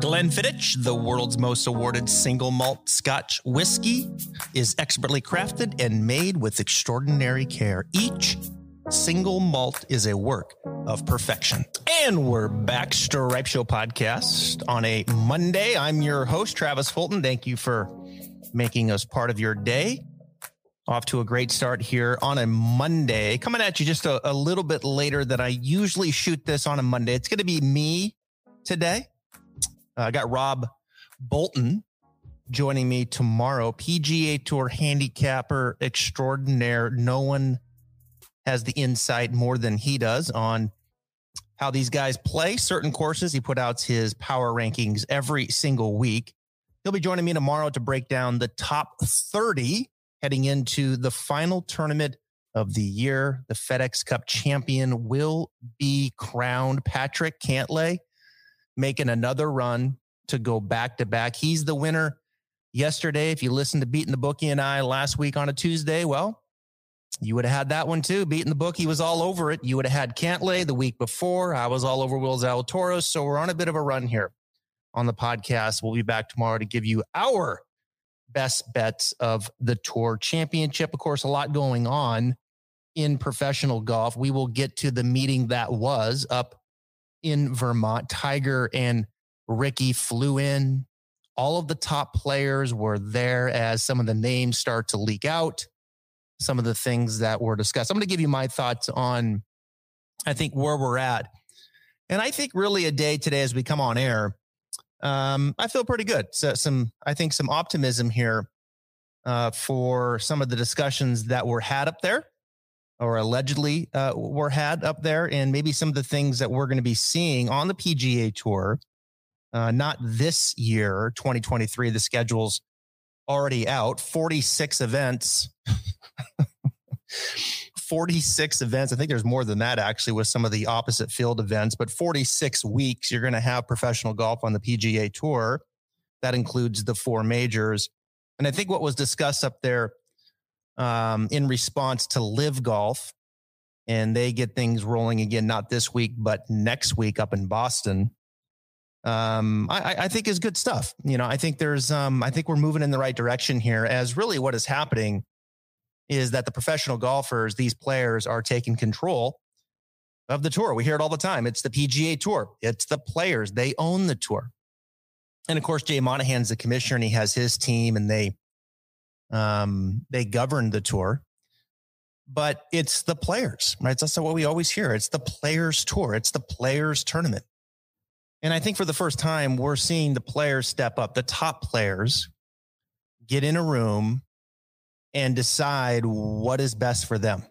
Glenfiddich, the world's most awarded single malt Scotch whiskey, is expertly crafted and made with extraordinary care. Each single malt is a work of perfection. And we're back, Stripe Show podcast on a Monday. I'm your host, Travis Fulton. Thank you for making us part of your day. Off to a great start here on a Monday. Coming at you just a, a little bit later than I usually shoot this on a Monday. It's going to be me today. Uh, I got Rob Bolton joining me tomorrow. PGA Tour handicapper extraordinaire. No one has the insight more than he does on how these guys play certain courses. He put out his power rankings every single week. He'll be joining me tomorrow to break down the top 30 heading into the final tournament of the year. The FedEx Cup champion will be crowned. Patrick Cantlay making another run to go back to back. He's the winner yesterday. If you listened to Beating the Bookie and I last week on a Tuesday, well, you would have had that one too. Beating the Bookie was all over it. You would have had Cantlay the week before. I was all over Will Zalatoris. So we're on a bit of a run here on the podcast. We'll be back tomorrow to give you our best bets of the tour championship. Of course, a lot going on in professional golf. We will get to the meeting that was up in Vermont. Tiger and Ricky flew in. All of the top players were there as some of the names start to leak out, some of the things that were discussed. I'm going to give you my thoughts on, I think, where we're at. And I think really a day today as we come on air, um, I feel pretty good. So some, I think some optimism here uh, for some of the discussions that were had up there or allegedly uh, were had up there, and maybe some of the things that we're going to be seeing on the PGA Tour. Uh, not this year, 2023. The schedule's already out. 46 events. 46 events. I think there's more than that actually with some of the opposite field events, but 46 weeks you're going to have professional golf on the PGA Tour. That includes the four majors. And I think what was discussed up there um, in response to LIV Golf, and they get things rolling again, not this week, but next week up in Boston. Um, I, I think is good stuff. You know, I think there's, um, I think we're moving in the right direction here. As really what is happening is that the professional golfers, these players, are taking control of the tour. We hear it all the time. It's the PGA Tour. It's the players. They own the tour. And of course, Jay Monahan's the commissioner, and he has his team, and they um, they govern the tour, but it's the players, right? That's what we always hear. It's the players tour. It's the players tournament. And I think for the first time, we're seeing the players step up, the top players get in a room and decide what is best for them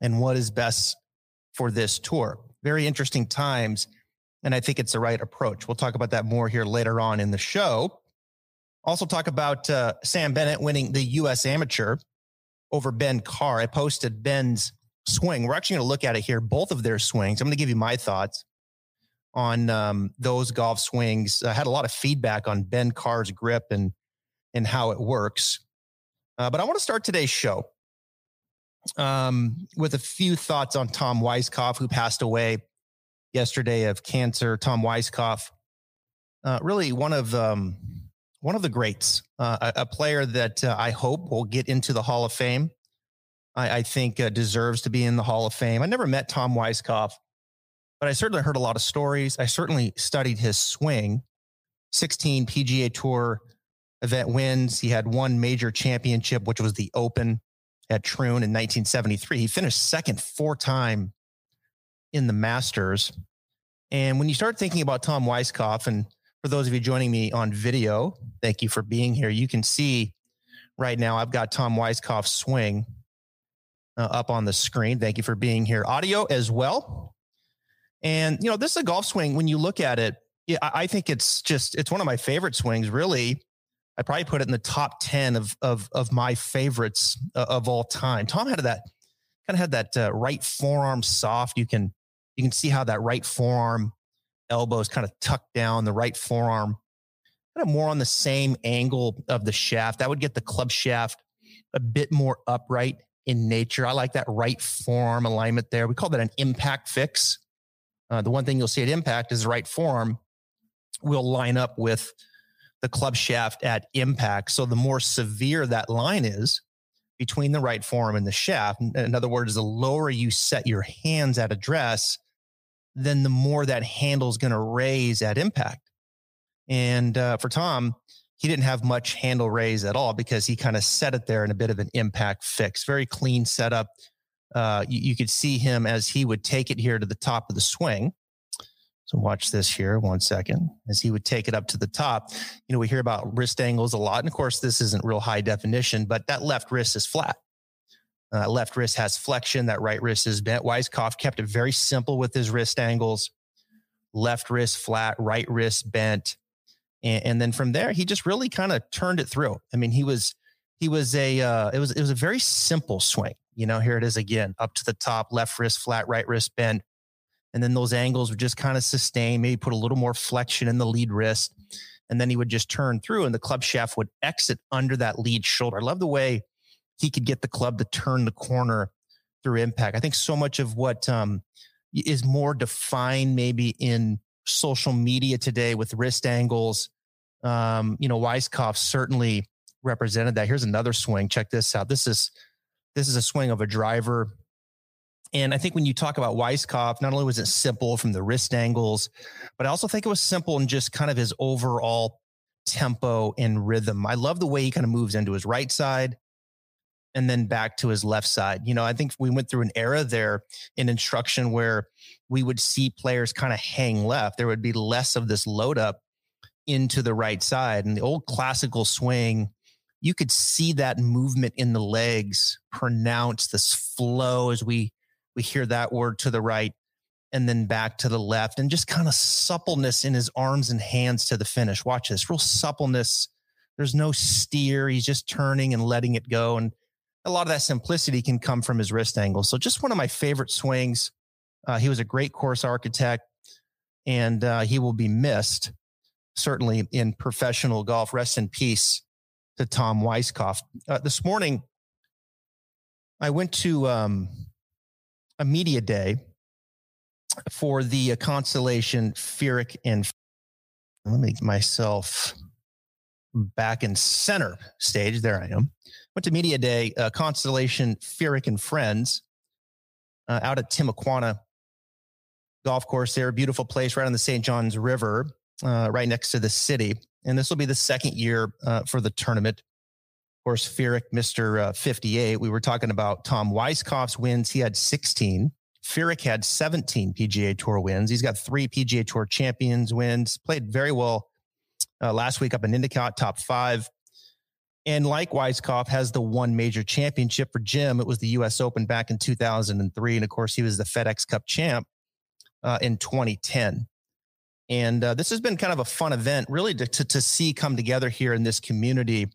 and what is best for this tour. Very interesting times. And I think it's the right approach. We'll talk about that more here later on in the show. Also, talk about uh, Sam Bennett winning the U.S. Amateur over Ben Carr. I posted Ben's swing. We're actually going to look at it here, both of their swings. I'm going to give you my thoughts on um, those golf swings. I had a lot of feedback on Ben Carr's grip and and how it works. Uh, but I want to start today's show um, with a few thoughts on Tom Weiskopf, who passed away yesterday of cancer. Tom Weiskopf, uh, really one of um, one of the greats, uh, a, player that uh, I hope will get into the Hall of Fame. I, I think uh, deserves to be in the Hall of Fame. I never met Tom Weiskopf, but I certainly heard a lot of stories. I certainly studied his swing. 16 PGA Tour event wins. He had one major championship, which was the Open at Troon in 1973. He finished second four time in the Masters. And when you start thinking about Tom Weiskopf and for those of you joining me on video, thank you for being here. You can see right now I've got Tom Weiskopf's swing uh, up on the screen. Thank you for being here. Audio as well. And, you know, this is a golf swing. When you look at it, yeah, I think it's just, it's one of my favorite swings, really. I probably put it in the top 10 of, of, of my favorites uh, of all time. Tom had that kind of had that uh, right forearm soft. You can, you can see how that right forearm elbows kind of tucked down, the right forearm kind of more on the same angle of the shaft. That would get the club shaft a bit more upright in nature. I like that right forearm alignment there. We call that an impact fix. Uh, the one thing you'll see at impact is the right forearm will line up with the club shaft at impact. So the more severe that line is between the right forearm and the shaft, in other words, the lower you set your hands at address, then the more that handle is going to raise at impact. And uh, for Tom, he didn't have much handle raise at all because he kind of set it there in a bit of an impact fix. Very clean setup. Uh, you, you, could see him as he would take it here to the top of the swing. So watch this here one second as he would take it up to the top. You know, we hear about wrist angles a lot. And of course, this isn't real high definition, but that left wrist is flat. Uh, left wrist has flexion. That right wrist is bent. Weiskopf kept it very simple with his wrist angles. Left wrist flat, right wrist bent. And, and then from there, he just really kind of turned it through. I mean, he was, he was a, uh, it was, it was a very simple swing. You know, here it is again, up to the top, left wrist flat, right wrist bent and then those angles would just kind of sustain, maybe put a little more flexion in the lead wrist. And then he would just turn through and the club shaft would exit under that lead shoulder. I love the way he could get the club to turn the corner through impact. I think so much of what um, is more defined maybe in social media today with wrist angles. Um, you know, Weiskopf certainly represented that. Here's another swing. Check this out. This is this is a swing of a driver and I think when you talk about Weiskopf, not only was it simple from the wrist angles, but I also think it was simple in just kind of his overall tempo and rhythm. I love the way he kind of moves into his right side and then back to his left side. You know, I think we went through an era there in instruction where we would see players kind of hang left. There would be less of this load up into the right side. And the old classical swing, you could see that movement in the legs pronounce this flow as we we hear that word to the right and then back to the left and just kind of suppleness in his arms and hands to the finish. Watch this real suppleness. There's no steer. He's just turning and letting it go. And a lot of that simplicity can come from his wrist angle. So just one of my favorite swings. Uh, he was a great course architect and uh, he will be missed certainly in professional golf. Rest in peace to Tom Weiskopf. Uh, this morning, I went to um, a media day for the uh, Constellation Furyk and let me myself back in center stage. There I am. Went to media day, uh, Constellation Furyk and Friends uh, out at Timuquana golf course there. Beautiful place right on the St. Johns River, uh, right next to the city. And this will be the second year uh, for the tournament Of course, Furyk, Mr. Uh, 58. We were talking about Tom Weiskopf's wins. He had 16. Furyk had 17 PGA Tour wins. He's got three PGA Tour champions wins. Played very well uh, last week up in Endicott, top five. And like Weiskopf has the one major championship for Jim. It was the U.S. Open back in 2003, and of course he was the FedEx Cup champ uh, in 2010. And uh, this has been kind of a fun event, really, to, to, to see come together here in this community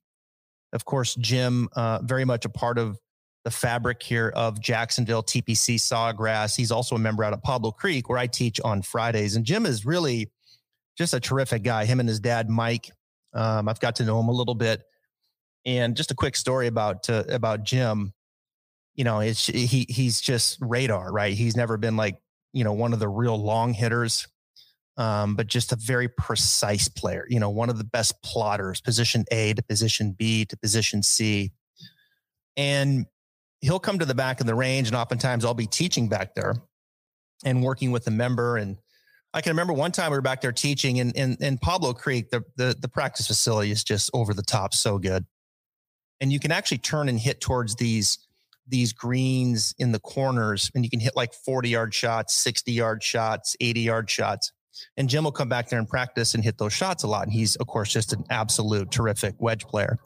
of course, Jim, uh, very much a part of the fabric here of Jacksonville TPC Sawgrass. He's also a member out at Pablo Creek, where I teach on Fridays. And Jim is really just a terrific guy. Him and his dad, Mike. Um, I've got to know him a little bit. And just a quick story about uh, about Jim. You know, it's he he's just radar, right? He's never been like you know one of the real long hitters um, but just a very precise player. You know, one of the best plotters, position A to position B to position C. And he'll come to the back of the range, and oftentimes I'll be teaching back there and working with a member. And I can remember one time we were back there teaching in, in, in Pablo Creek, the, the, the practice facility is just over the top, so good. And you can actually turn and hit towards these these greens in the corners and you can hit like 40 yard shots, 60 yard shots, 80 yard shots. And Jim will come back there and practice and hit those shots a lot. And he's, of course, just an absolute terrific wedge player.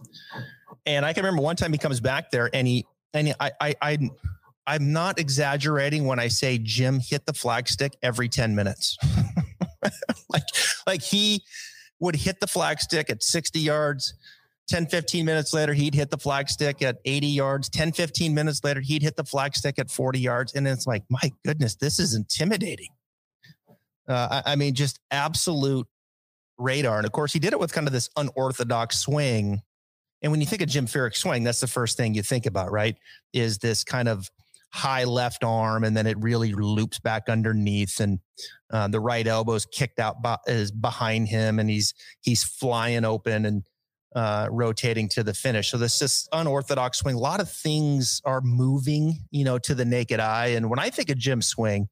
And I can remember one time he comes back there and he, and I, I, I, I'm not exaggerating when I say Jim hit the flagstick every 10 minutes. like, like he would hit the flagstick at 60 yards. 10, 15 minutes later, he'd hit the flagstick at 80 yards. 10, 15 minutes later, he'd hit the flagstick at 40 yards. And it's like, my goodness, this is intimidating. Uh, I, I mean, just absolute radar. And of course, he did it with kind of this unorthodox swing. And when you think of Jim Furyk's swing, that's the first thing you think about, right? Is this kind of high left arm, and then it really loops back underneath, and uh, the right elbow is kicked out by, is behind him, and he's he's flying open and uh, rotating to the finish. So this is unorthodox swing. A lot of things are moving, you know, to the naked eye. And when I think of Jim swing,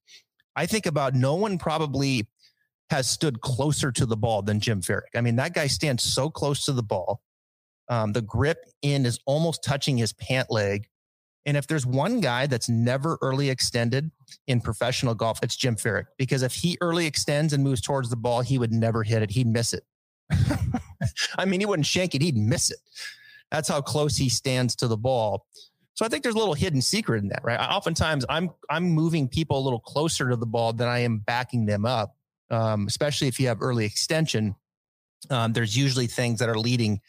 I think about no one probably has stood closer to the ball than Jim Furyk. I mean, that guy stands so close to the ball. Um, the grip in is almost touching his pant leg. And if there's one guy that's never early extended in professional golf, it's Jim Furyk. Because if he early extends and moves towards the ball, he would never hit it. He'd miss it. I mean, he wouldn't shank it, he'd miss it. That's how close he stands to the ball. So I think there's a little hidden secret in that, right? Oftentimes I'm I'm moving people a little closer to the ball than I am backing them up um, especially if you have early extension. Um, there's usually things that are leading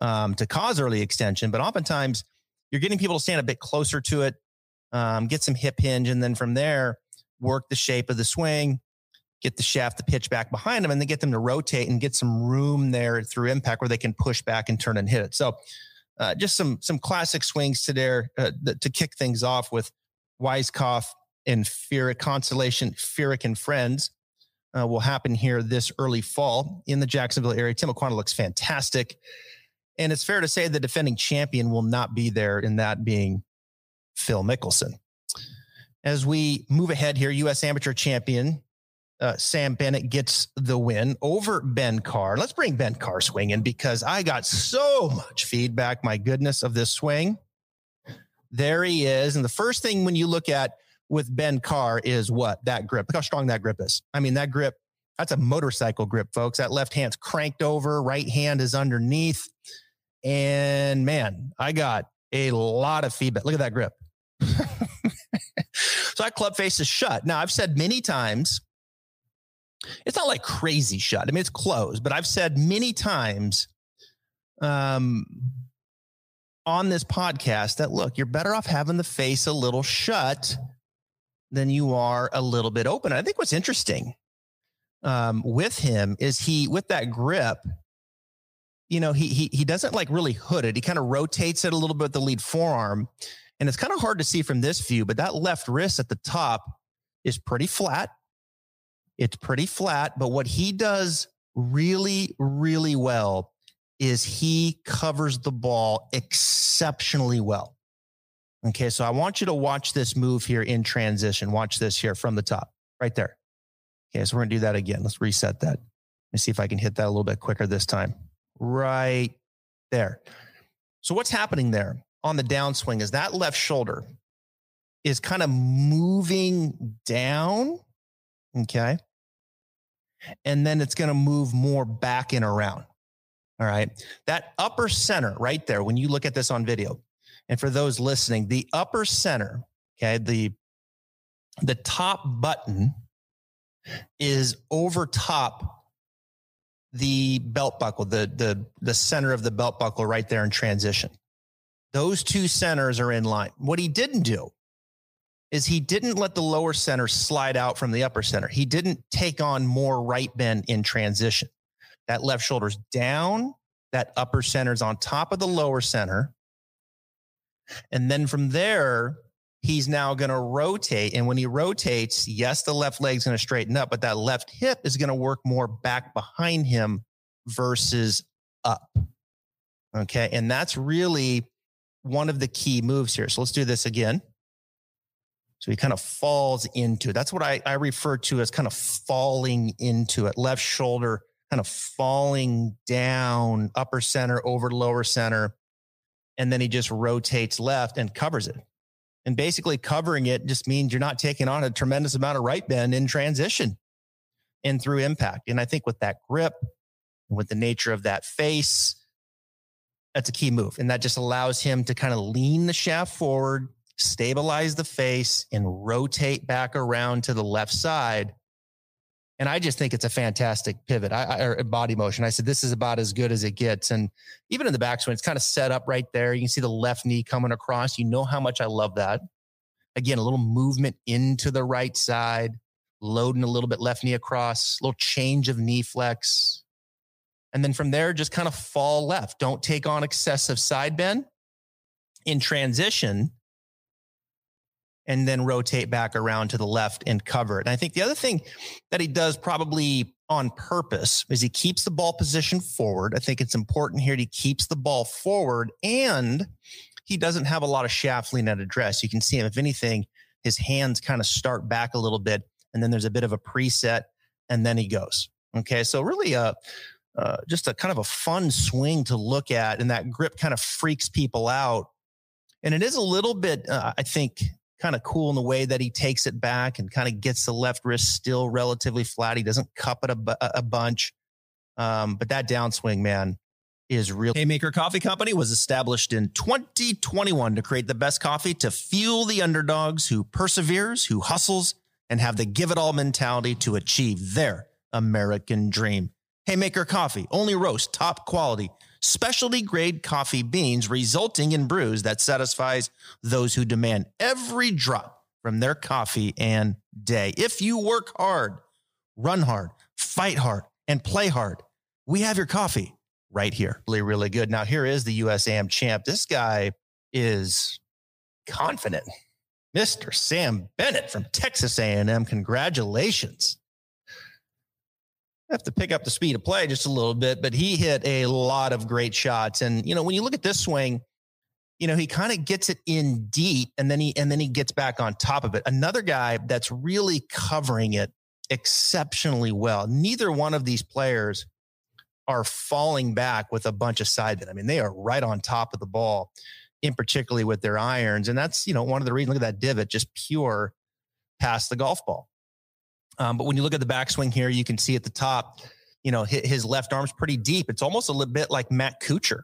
um, to cause early extension, but oftentimes you're getting people to stand a bit closer to it, um, get some hip hinge, and then from there, work the shape of the swing, get the shaft, the pitch back behind them, and then get them to rotate and get some room there through impact where they can push back and turn and hit it. So, uh, just some some classic swings to there uh, to kick things off with Weiskopf and Furyk Constellation, Furyk and Friends uh, will happen here this early fall in the Jacksonville area. Tim Timuquana looks fantastic. And it's fair to say the defending champion will not be there, in that being Phil Mickelson. As we move ahead here, U.S. Amateur Champion uh, Sam Bennett gets the win over Ben Carr. Let's bring Ben Carr swinging because I got so much feedback. My goodness, of this swing. There he is. And the first thing when you look at with Ben Carr is what? That grip. Look how strong that grip is. I mean, that grip, that's a motorcycle grip, folks. That left hand's cranked over, right hand is underneath. And man, I got a lot of feedback. Look at that grip. so that club face is shut. Now, I've said many times, it's not like crazy shut. I mean, it's closed, but I've said many times um, on this podcast that look, you're better off having the face a little shut than you are a little bit open. I think what's interesting um, with him is he with that grip. You know, he he he doesn't like really hood it. He kind of rotates it a little bit with the lead forearm, and it's kind of hard to see from this view. But that left wrist at the top is pretty flat. It's pretty flat. But what he does really, really well is he covers the ball exceptionally well. Okay, so I want you to watch this move here in transition. Watch this here from the top, right there. Okay, so we're gonna do that again. Let's reset that. Let me see if I can hit that a little bit quicker this time. Right there. So what's happening there on the downswing is that left shoulder is kind of moving down. Okay. And then it's going to move more back and around. All right. That upper center right there, when you look at this on video, and for those listening, the upper center, okay, the the top button is over top the belt buckle, the the the center of the belt buckle right there in transition. Those two centers are in line. What he didn't do is he didn't let the lower center slide out from the upper center. He didn't take on more right bend in transition. That left shoulder's down, that upper center's on top of the lower center. And then from there, he's now going to rotate. And when he rotates, yes, the left leg's going to straighten up, but that left hip is going to work more back behind him versus up. Okay. And that's really one of the key moves here. So let's do this again. So he kind of falls into it. That's what I, I refer to as kind of falling into it. Left shoulder kind of falling down, upper center over lower center and then he just rotates left and covers it. And basically, covering it just means you're not taking on a tremendous amount of right bend in transition and through impact. And I think with that grip and with the nature of that face, that's a key move. And that just allows him to kind of lean the shaft forward, stabilize the face, and rotate back around to the left side and I just think it's a fantastic pivot I, I, or body motion. I said, this is about as good as it gets. And even in the backswing, it's kind of set up right there. You can see the left knee coming across. You know how much I love that. Again, a little movement into the right side, loading a little bit left knee across, little change of knee flex. And then from there, just kind of fall left. Don't take on excessive side bend in transition and then rotate back around to the left and cover it. And I think the other thing that he does probably on purpose is he keeps the ball position forward. I think it's important here that he keeps the ball forward and he doesn't have a lot of shaft lean at address. You can see him, if anything, his hands kind of start back a little bit and then there's a bit of a preset and then he goes. Okay. So really, uh, uh, just a kind of a fun swing to look at, and that grip kind of freaks people out. And it is a little bit, uh, I think, kind of cool in the way that he takes it back and kind of gets the left wrist still relatively flat. He doesn't cup it a, a bunch. Um, but that downswing, man, is real. Haymaker Coffee Company was established in 2021 to create the best coffee to fuel the underdogs who perseveres, who hustles, and have the give it all mentality to achieve their American dream. Haymaker Coffee only roast top quality, specialty grade coffee beans, resulting in brews that satisfies those who demand every drop from their coffee and day. If you work hard, run hard, fight hard, and play hard, we have your coffee right here. Really, really good. Now, here is the USAM champ. This guy is confident. Mr. Sam Bennett from Texas A&M. Congratulations. Have to pick up the speed of play just a little bit, but he hit a lot of great shots. And, you know, when you look at this swing, you know, he kind of gets it in deep and then he and then he gets back on top of it. Another guy that's really covering it exceptionally well. Neither one of these players are falling back with a bunch of side bend. I mean, they are right on top of the ball in particularly with their irons. And that's, you know, one of the reasons, look at that divot, just pure past the golf ball. Um, but when you look at the backswing here, you can see at the top, you know, his, his left arm's pretty deep. It's almost a little bit like Matt Kuchar.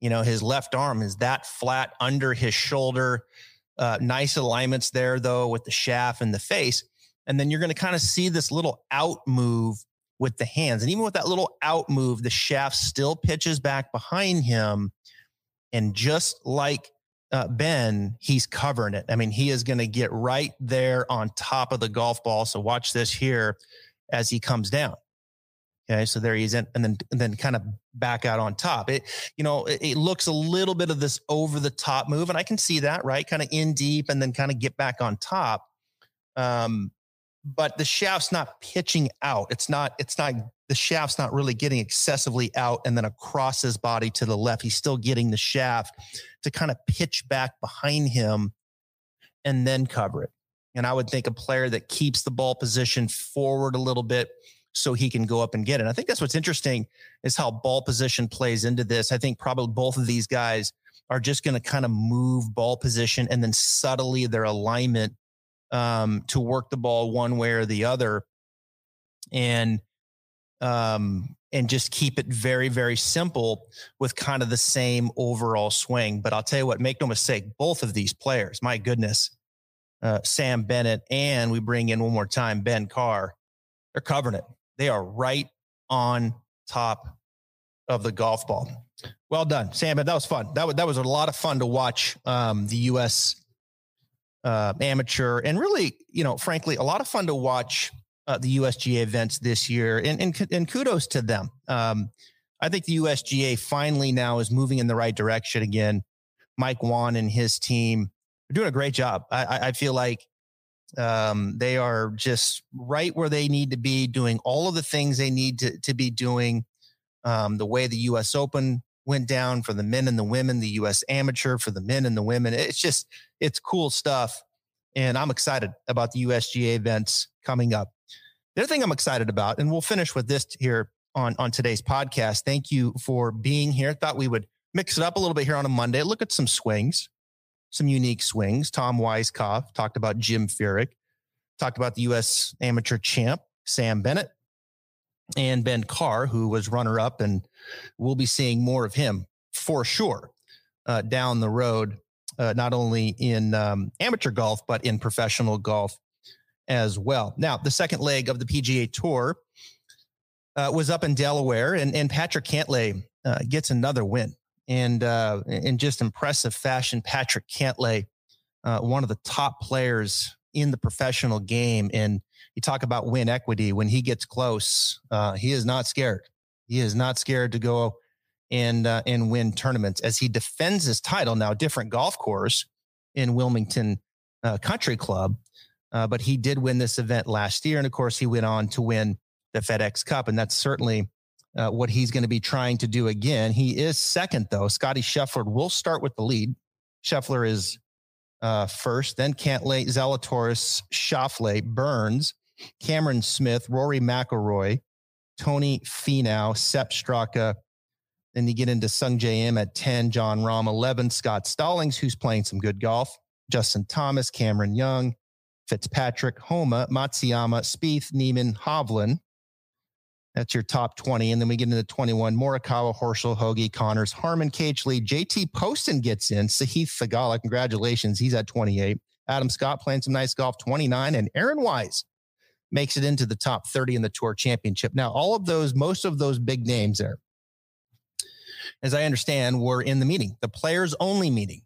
You know, his left arm is that flat under his shoulder. Uh, nice alignments there, though, with the shaft and the face. And then you're going to kind of see this little out move with the hands. And even with that little out move, the shaft still pitches back behind him and just like uh, Ben, he's covering it. I mean, he is going to get right there on top of the golf ball. So watch this here as he comes down. Okay, so there he is, and then and then kind of back out on top. It, you know, it, it, looks a little bit of this over the top move, and I can see that, right? Kind of in deep, and then kind of get back on top. Um, but the shaft's not pitching out. It's not. It's not the shaft's not really getting excessively out and then across his body to the left. He's still getting the shaft to kind of pitch back behind him and then cover it. And I would think a player that keeps the ball position forward a little bit so he can go up and get it. I think that's what's interesting is how ball position plays into this. I think probably both of these guys are just going to kind of move ball position and then subtly their alignment um, to work the ball one way or the other. And um, and just keep it very, very simple with kind of the same overall swing. But I'll tell you what, make no mistake, both of these players, my goodness, uh, Sam Bennett and we bring in one more time Ben Carr, they're covering it. They are right on top of the golf ball. Well done, Sam. That was fun. That was that was a lot of fun to watch um, the U.S. Uh, amateur and really, you know, frankly, a lot of fun to watch uh, the USGA events this year, and and, and kudos to them. Um, I think the USGA finally now is moving in the right direction again. Mike Whan and his team are doing a great job. I, I feel like um, they are just right where they need to be, doing all of the things they need to, to be doing. Um, the way the U.S. Open went down for the men and the women, the U.S. Amateur for the men and the women. It's just it's cool stuff, and I'm excited about the USGA events coming up. The other thing I'm excited about, and we'll finish with this here on, on today's podcast. Thank you for being here. Thought we would mix it up a little bit here on a Monday. Look at some swings, some unique swings. Tom Weiskopf talked about Jim Furyk, talked about the U.S. amateur champ, Sam Bennett, and Ben Carr, who was runner up, and we'll be seeing more of him for sure uh, down the road, uh, not only in um, amateur golf, but in professional golf as well. Now, the second leg of the PGA Tour uh, was up in Delaware, and, and Patrick Cantlay uh, gets another win. And uh, in just impressive fashion, Patrick Cantlay, uh, one of the top players in the professional game. And you talk about win equity. When he gets close, uh, he is not scared. He is not scared to go and uh, and win tournaments as he defends his title now. Different golf course in Wilmington, country club. Uh, but he did win this event last year. And of course, he went on to win the FedEx Cup. And that's certainly uh, what he's going to be trying to do again. He is second, though. Scotty Scheffler will start with the lead. Scheffler is uh, first, then Cantlay, Zalatoris, Schauffele, Burns, Cameron Smith, Rory McIlroy, Tony Finau, Sepp Straka. Then you get into Sungjae Im at 10, Jon Rahm 11, Scott Stallings, who's playing some good golf, Justin Thomas, Cameron Young, Fitzpatrick, Homa, Matsuyama, Spieth, Niemann, Hovland. That's your top 20. And then we get into 21. Morikawa, Horschel, Hoge, Conners, Harman, K.H. Lee, JT Poston gets in. Sahith Theegala, congratulations. He's at 28. Adam Scott playing some nice golf, 29. And Aaron Wise makes it into the top 30 in the Tour Championship. Now, all of those, most of those big names there, as I understand, were in the meeting, the players only meeting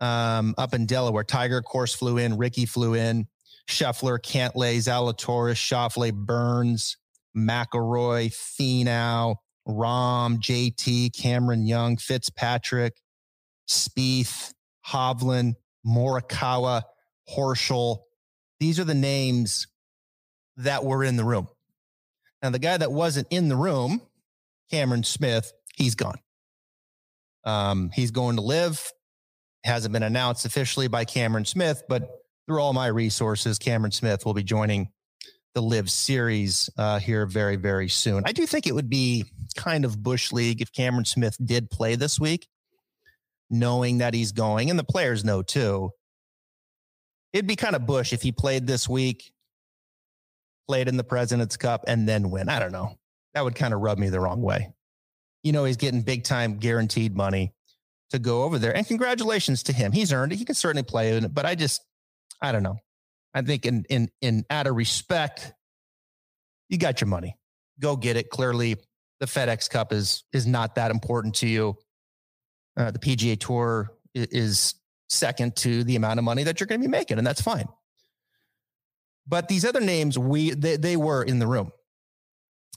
um, up in Delaware. Tiger, course, flew in. Ricky flew in. Scheffler, Cantlay, Zalatoris, Schauffele, Burns, McIlroy, Finau, Rahm, JT, Cameron Young, Fitzpatrick, Spieth, Hovland, Morikawa, Horschel. These are the names that were in the room. Now, the guy that wasn't in the room, Cameron Smith, he's gone. Um, he's going to LIV. Hasn't been announced officially by Cameron Smith, but through all my resources, Cameron Smith will be joining the LIV series uh, here very, very soon. I do think it would be kind of Bush League if Cameron Smith did play this week, knowing that he's going, and the players know too. It'd be kind of Bush if he played this week, played in the President's Cup, and then win. I don't know. That would kind of rub me the wrong way. You know, he's getting big time guaranteed money to go over there. And congratulations to him. He's earned it. He can certainly play in it, but I just, I don't know. I think in in in out of respect, you got your money. Go get it. Clearly, the FedEx Cup is is not that important to you. Uh, the PGA Tour is second to the amount of money that you're going to be making, and that's fine. But these other names, we they, they were in the room.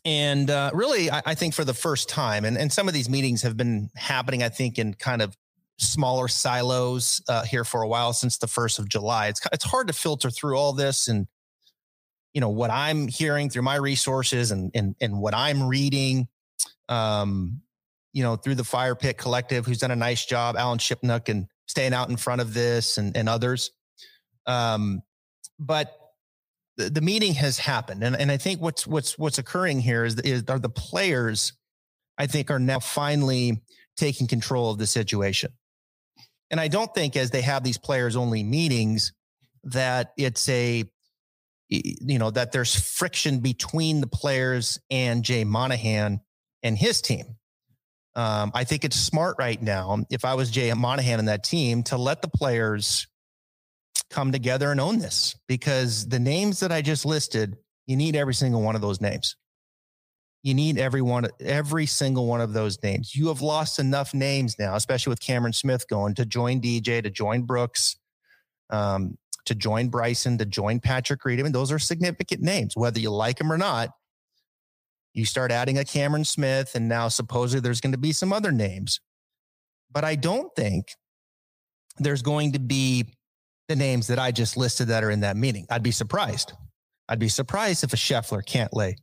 And uh, really, I, I, think for the first time, and, and some of these meetings have been happening, I think, in kind of smaller silos uh, here for a while since the first of July. It's it's hard to filter through all this and you know what I'm hearing through my resources and and and what I'm reading. Um, you know, through the Fire Pit Collective, who's done a nice job, Alan Shipnuck, and staying out in front of this and and others. Um, but the, meeting has happened, and and I think what's what's what's occurring here is is are the players, I think, are now finally taking control of the situation. And I don't think as they have these players only meetings that it's a you know that there's friction between the players and Jay Monahan and his team. Um, I think it's smart right now, if I was Jay Monahan and that team, to let the players come together and own this because the names that I just listed, you need every single one of those names. You need every one, every single one of those names. You have lost enough names now, especially with Cameron Smith going to join DJ, to join Brooks, um, to join Bryson, to join Patrick Reed. I mean, those are significant names, whether you like them or not. You start adding a Cameron Smith, and now supposedly there's going to be some other names. But I don't think there's going to be the names that I just listed that are in that meeting. I'd be surprised. I'd be surprised if a Scheffler Cantlay,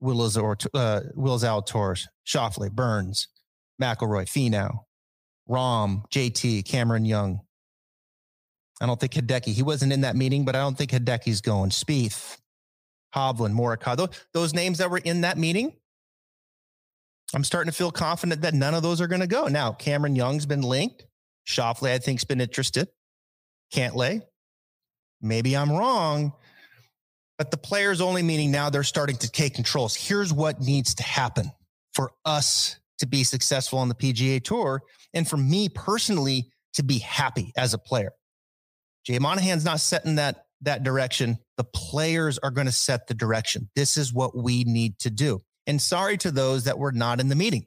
Wills or uh, Will Zalatoris, Schauffele, Burns, McIlroy, Finau, Rahm, JT, Cameron Young. I don't think Hideki. He wasn't in that meeting, but I don't think Hideki's going. Spieth, Hovland, Morikawa. Those, names that were in that meeting, I'm starting to feel confident that none of those are going to go. Now, Cameron Young's been linked. Schauffele, I think, has been interested. Cantlay. Maybe I'm wrong, but the players only meaning now they're starting to take controls. Here's what needs to happen for us to be successful on the PGA Tour and for me personally to be happy as a player. Jay Monahan's not setting that that direction. The players are going to set the direction. This is what we need to do. And sorry to those that were not in the meeting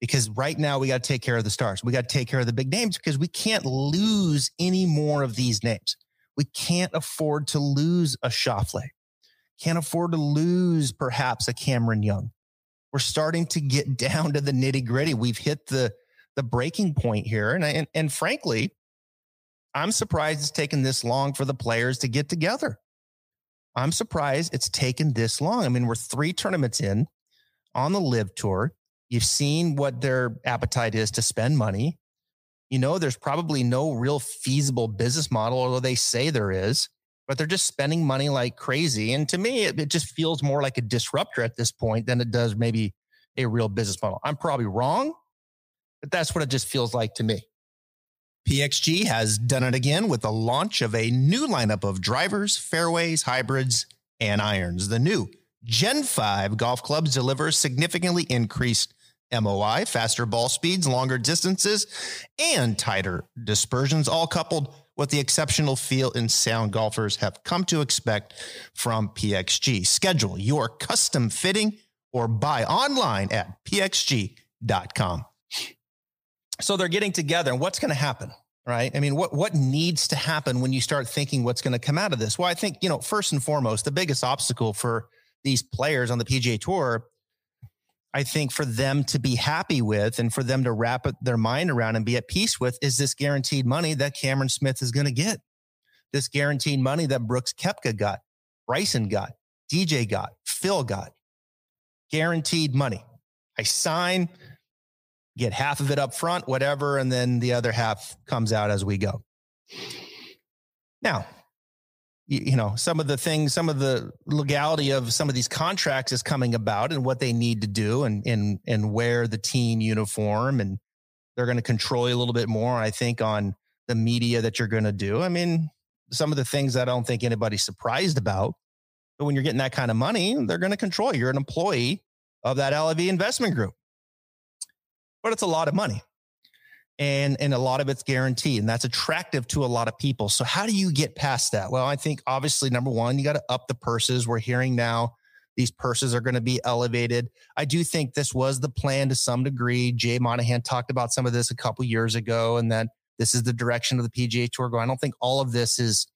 because right now we got to take care of the stars. We got to take care of the big names because we can't lose any more of these names. We can't afford to lose a Schauffele. Can't afford to lose perhaps a Cameron Young. We're starting to get down to the nitty gritty. We've hit the the breaking point here, and and, and frankly, I'm surprised it's taken this long for the players to get together. I'm surprised it's taken this long. I mean, we're three tournaments in on the LIV tour. You've seen what their appetite is to spend money. You know, there's probably no real feasible business model, although they say there is, but they're just spending money like crazy. And to me, it, it just feels more like a disruptor at this point than it does maybe a real business model. I'm probably wrong, but that's what it just feels like to me. PXG has done it again with the launch of a new lineup of drivers, fairways, hybrids, and irons. The new Gen 5 golf clubs deliver significantly increased MOI, faster ball speeds, longer distances, and tighter dispersions, all coupled with the exceptional feel and sound golfers have come to expect from PXG. Schedule your custom fitting or buy online at pxg.com. So they're getting together, and what's going to happen? Right. I mean, what what needs to happen when you start thinking what's going to come out of this? Well, I think, you know, first and foremost, the biggest obstacle for these players on the PGA Tour I think for them to be happy with and for them to wrap their mind around and be at peace with is this guaranteed money that Cameron Smith is going to get. This guaranteed money that Brooks Koepka got, Bryson got, DJ got, Phil got. Guaranteed money. I sign, get half of it up front, whatever, and then the other half comes out as we go. Now, you know some of the things some of the legality of some of these contracts is coming about and what they need to do and and and wear the team uniform and they're going to control you a little bit more i think on the media that you're going to do. I mean some of the things i don't think anybody's surprised about but when you're getting that kind of money they're going to control you. You're an employee of that LIV investment group. But it's a lot of money and and a lot of it's guaranteed and that's attractive to a lot of people. So how do you get past that? Well i think obviously number one you got to up the purses. We're hearing now these purses are going to be elevated. I do think this was the plan to some degree. Jay monahan talked about some of this a couple years ago and that this is the direction of the pga tour going. I don't think all of this is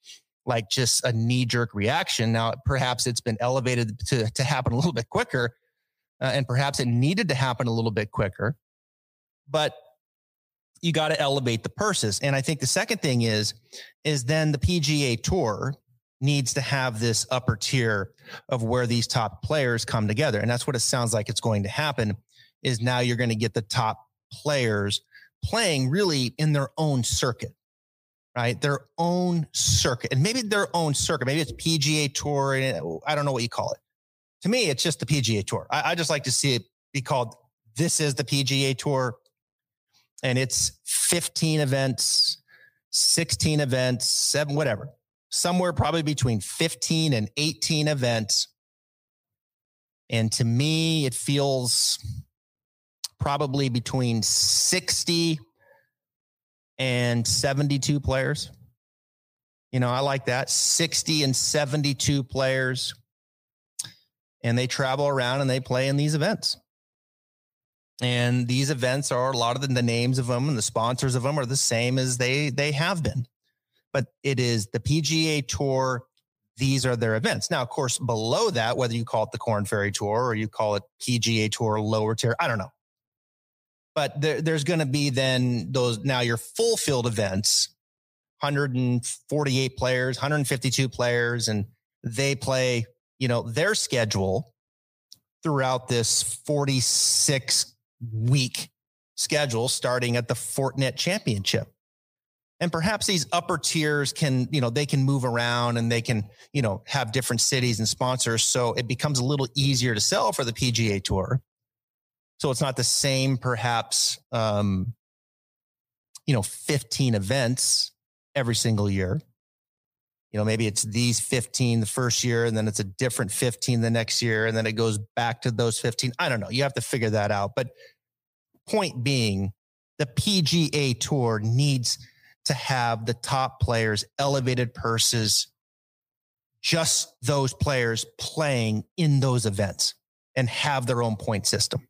like just a knee-jerk reaction. Now perhaps it's been elevated to, to happen a little bit quicker uh, and perhaps it needed to happen a little bit quicker. But you got to elevate the purses. And I think the second thing is, is then the PGA Tour needs to have this upper tier of where these top players come together. And that's what it sounds like it's going to happen is now you're going to get the top players playing really in their own circuit, right? Their own circuit and maybe their own circuit. Maybe it's PGA tour. And I don't know what you call it. To me, it's just the PGA tour. I, I just like to see it be called, this is the PGA tour and it's 15 events, 16 events, seven, whatever, somewhere probably between 15 and 18 events. And to me, it feels probably between 60 and 72 players. You know, I like that 60 and 72 players. And they travel around and they play in these events. And these events are a lot of the, the names of them and the sponsors of them are the same as they they have been. But it is the PGA Tour. These are their events. Now, of course, below that, whether you call it the Corn Ferry Tour or you call it PGA Tour lower tier, I don't know. But there, there's going to be then those now your full field events, 148 players, 152 players, and they play, you know, their schedule throughout this 46 week schedule starting at the Fortinet Championship. And perhaps these upper tiers can, you know, they can move around and they can, you know, have different cities and sponsors. So it becomes a little easier to sell for the PGA Tour. So it's not the same, perhaps, um, you know, 15 events every single year. You know, maybe it's these 15 the first year and then it's a different 15 the next year and then it goes back to those 15. I don't know. You have to figure that out. But point being, the PGA Tour needs to have the top players, elevated purses, just those players playing in those events and have their own point system.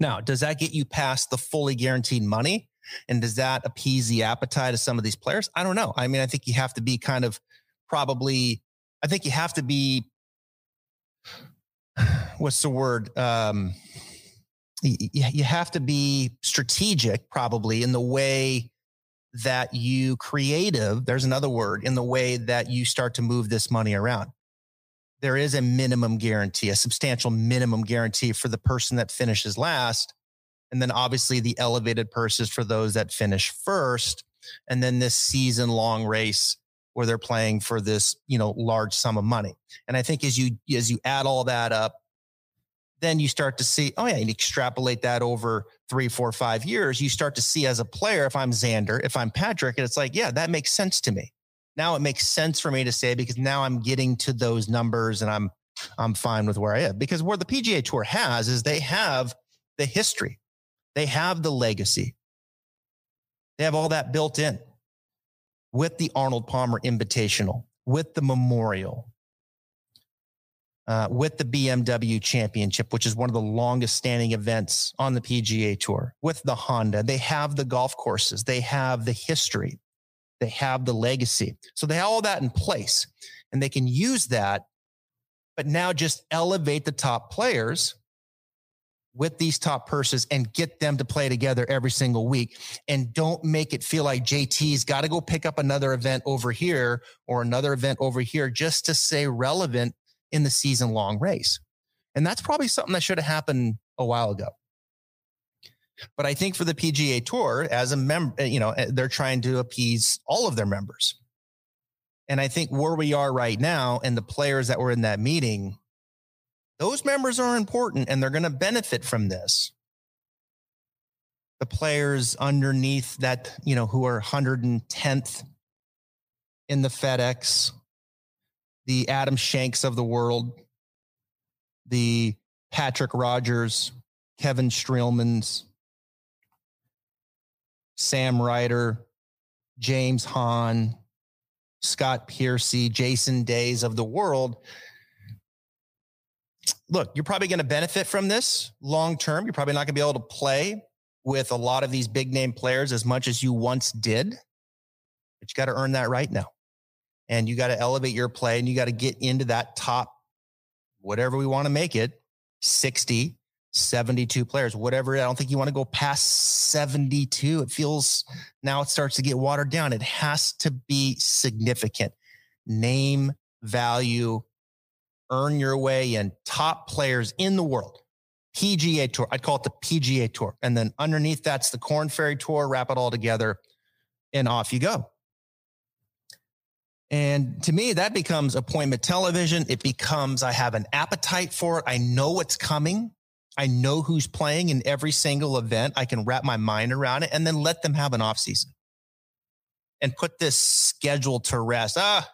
Now, does that get you past the fully guaranteed money? And does that appease the appetite of some of these players? I don't know. I mean, I think you have to be kind of probably, I think you have to be, what's the word? Um, you have to be strategic probably in the way that you creative, there's another word in the way that you start to move this money around. There is a minimum guarantee, a substantial minimum guarantee for the person that finishes last. And then obviously the elevated purses for those that finish first. And then this season long race where they're playing for this, you know, large sum of money. And I think as you as you add all that up, then you start to see, oh yeah, and extrapolate that over three, four, five years, you start to see as a player, if I'm Xander, if I'm Patrick, and it's like, yeah, that makes sense to me. Now it makes sense for me to say because now I'm getting to those numbers and I'm I'm fine with where I am. Because where the PGA Tour has is they have the history, they have the legacy, they have all that built in with the Arnold Palmer Invitational, with the Memorial, uh, with the BMW Championship, which is one of the longest standing events on the PGA Tour, with the Honda. They have the golf courses, they have the history, they have the legacy. So they have all that in place and they can use that, but now just elevate the top players with these top purses and get them to play together every single week. And don't make it feel like JT's got to go pick up another event over here or another event over here just to stay relevant in the season long race. And that's probably something that should have happened a while ago. But I think for the PGA Tour, as a member, you know, eh, they're trying to appease all of their members. And I think where we are right now and the players that were in that meeting, those members are important and they're going to benefit from this. The players underneath that, you know, who are 110th in the FedEx, the Adam Schenks of the world, the Patrick Rodgers, Kevin Streelmans, Sam Ryder, James Hahn, Scott Piercy, Jason Days of the world. Look, you're probably going to benefit from this long term. You're probably not going to be able to play with a lot of these big name players as much as you once did, but you got to earn that right now and you got to elevate your play and you got to get into that top, whatever we want to make it 60, 72 players, whatever. I don't think you want to go past 72. It feels now it starts to get watered down. It has to be significant. Name, value, earn your way in top players in the world. PGA Tour. I'd call it the PGA Tour. And then underneath that's the Corn Ferry Tour. Wrap it all together and off you go. And to me, that becomes appointment television. It becomes, I have an appetite for it. I know what's coming. I know who's playing in every single event. I can wrap my mind around it and then let them have an off season and put this schedule to rest. Ah,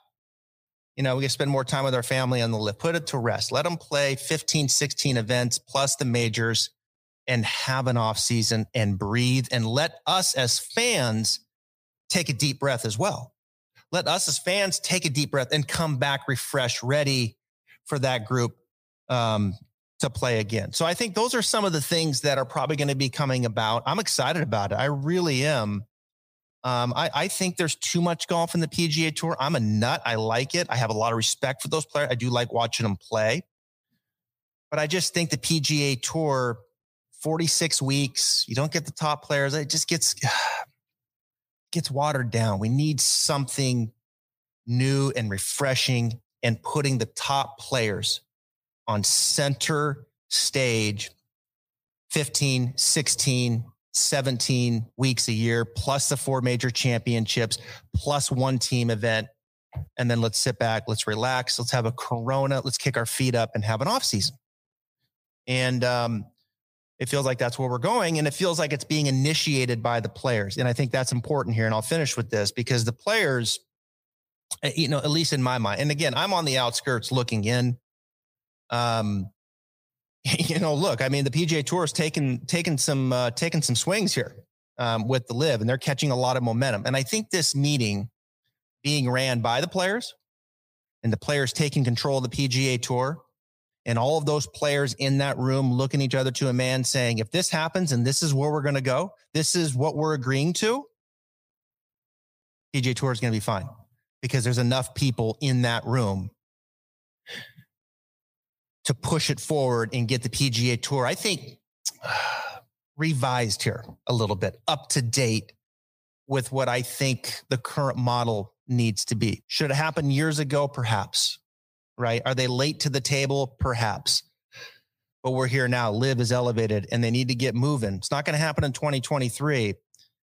you know, we can spend more time with our family on the lift. Put it to rest. Let them play 15, 16 events plus the majors and have an off season and breathe and let us as fans take a deep breath as well let us as fans take a deep breath and come back refreshed, ready for that group um, to play again. So I think those are some of the things that are probably going to be coming about. I'm excited about it. I really am. Um, I, I, think there's too much golf in the PGA Tour. I'm a nut. I like it. I have a lot of respect for those players. I do like watching them play. But I just think the PGA Tour, 46 weeks, you don't get the top players. It just gets gets watered down. We need something new and refreshing and putting the top players on center stage 15, 16, 17 weeks a year, plus the four major championships, plus one team event. And then let's sit back, let's relax, let's have a corona, let's kick our feet up and have an off season. And um, it feels like that's where we're going. And it feels like it's being initiated by the players. And I think that's important here. And I'll finish with this because the players, eh, you know, at least in my mind, and again, I'm on the outskirts looking in. Um, you know, look, I mean, the PGA Tour is taking taking some uh, taking some swings here um, with the LIV, and they're catching a lot of momentum. And I think this meeting being ran by the players and the players taking control of the PGA Tour and all of those players in that room looking each other to a man saying, if this happens and this is where we're going to go, this is what we're agreeing to, PGA Tour is going to be fine because there's enough people in that room to push it forward and get the PGA Tour, I think, revised here a little bit, up to date with what I think the current model needs to be. Should it happen years ago? Perhaps. Right? Are they late to the table? Perhaps. But we're here now. LIV is elevated and they need to get moving. It's not going to happen in 2023.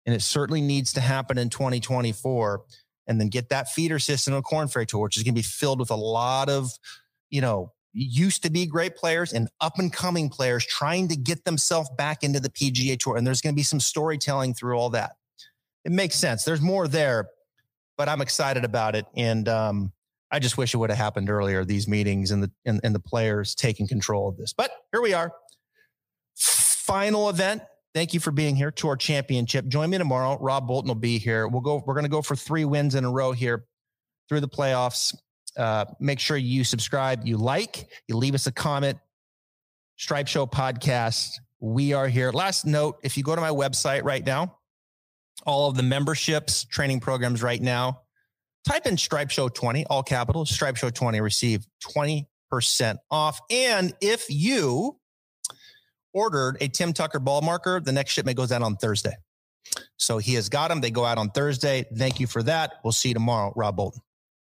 And it certainly needs to happen in 2024. And then get that feeder system of Corn Ferry Tour, which is going to be filled with a lot of, you know, used to be great players and up and coming players trying to get themselves back into the PGA Tour. And there's going to be some storytelling through all that. It makes sense. There's more there, but I'm excited about it. And um, I just wish it would have happened earlier, these meetings and the, and, and the players taking control of this. But here we are. Final event. Thank you for being here. Tour Championship. Join me tomorrow. Rob Bolton will be here. We'll go, we're going to go for three wins in a row here through the playoffs. Uh, make sure you subscribe, you like, you leave us a comment. Stripe Show podcast. We are here. Last note if you go to my website right now, all of the memberships, training programs right now, type in Stripe Show 20, all capital, Stripe Show 20, receive 20% off. And if you ordered a Tim Tucker ball marker, the next shipment goes out on Thursday. So he has got them. They go out on Thursday. Thank you for that. We'll see you tomorrow, Rob Bolton.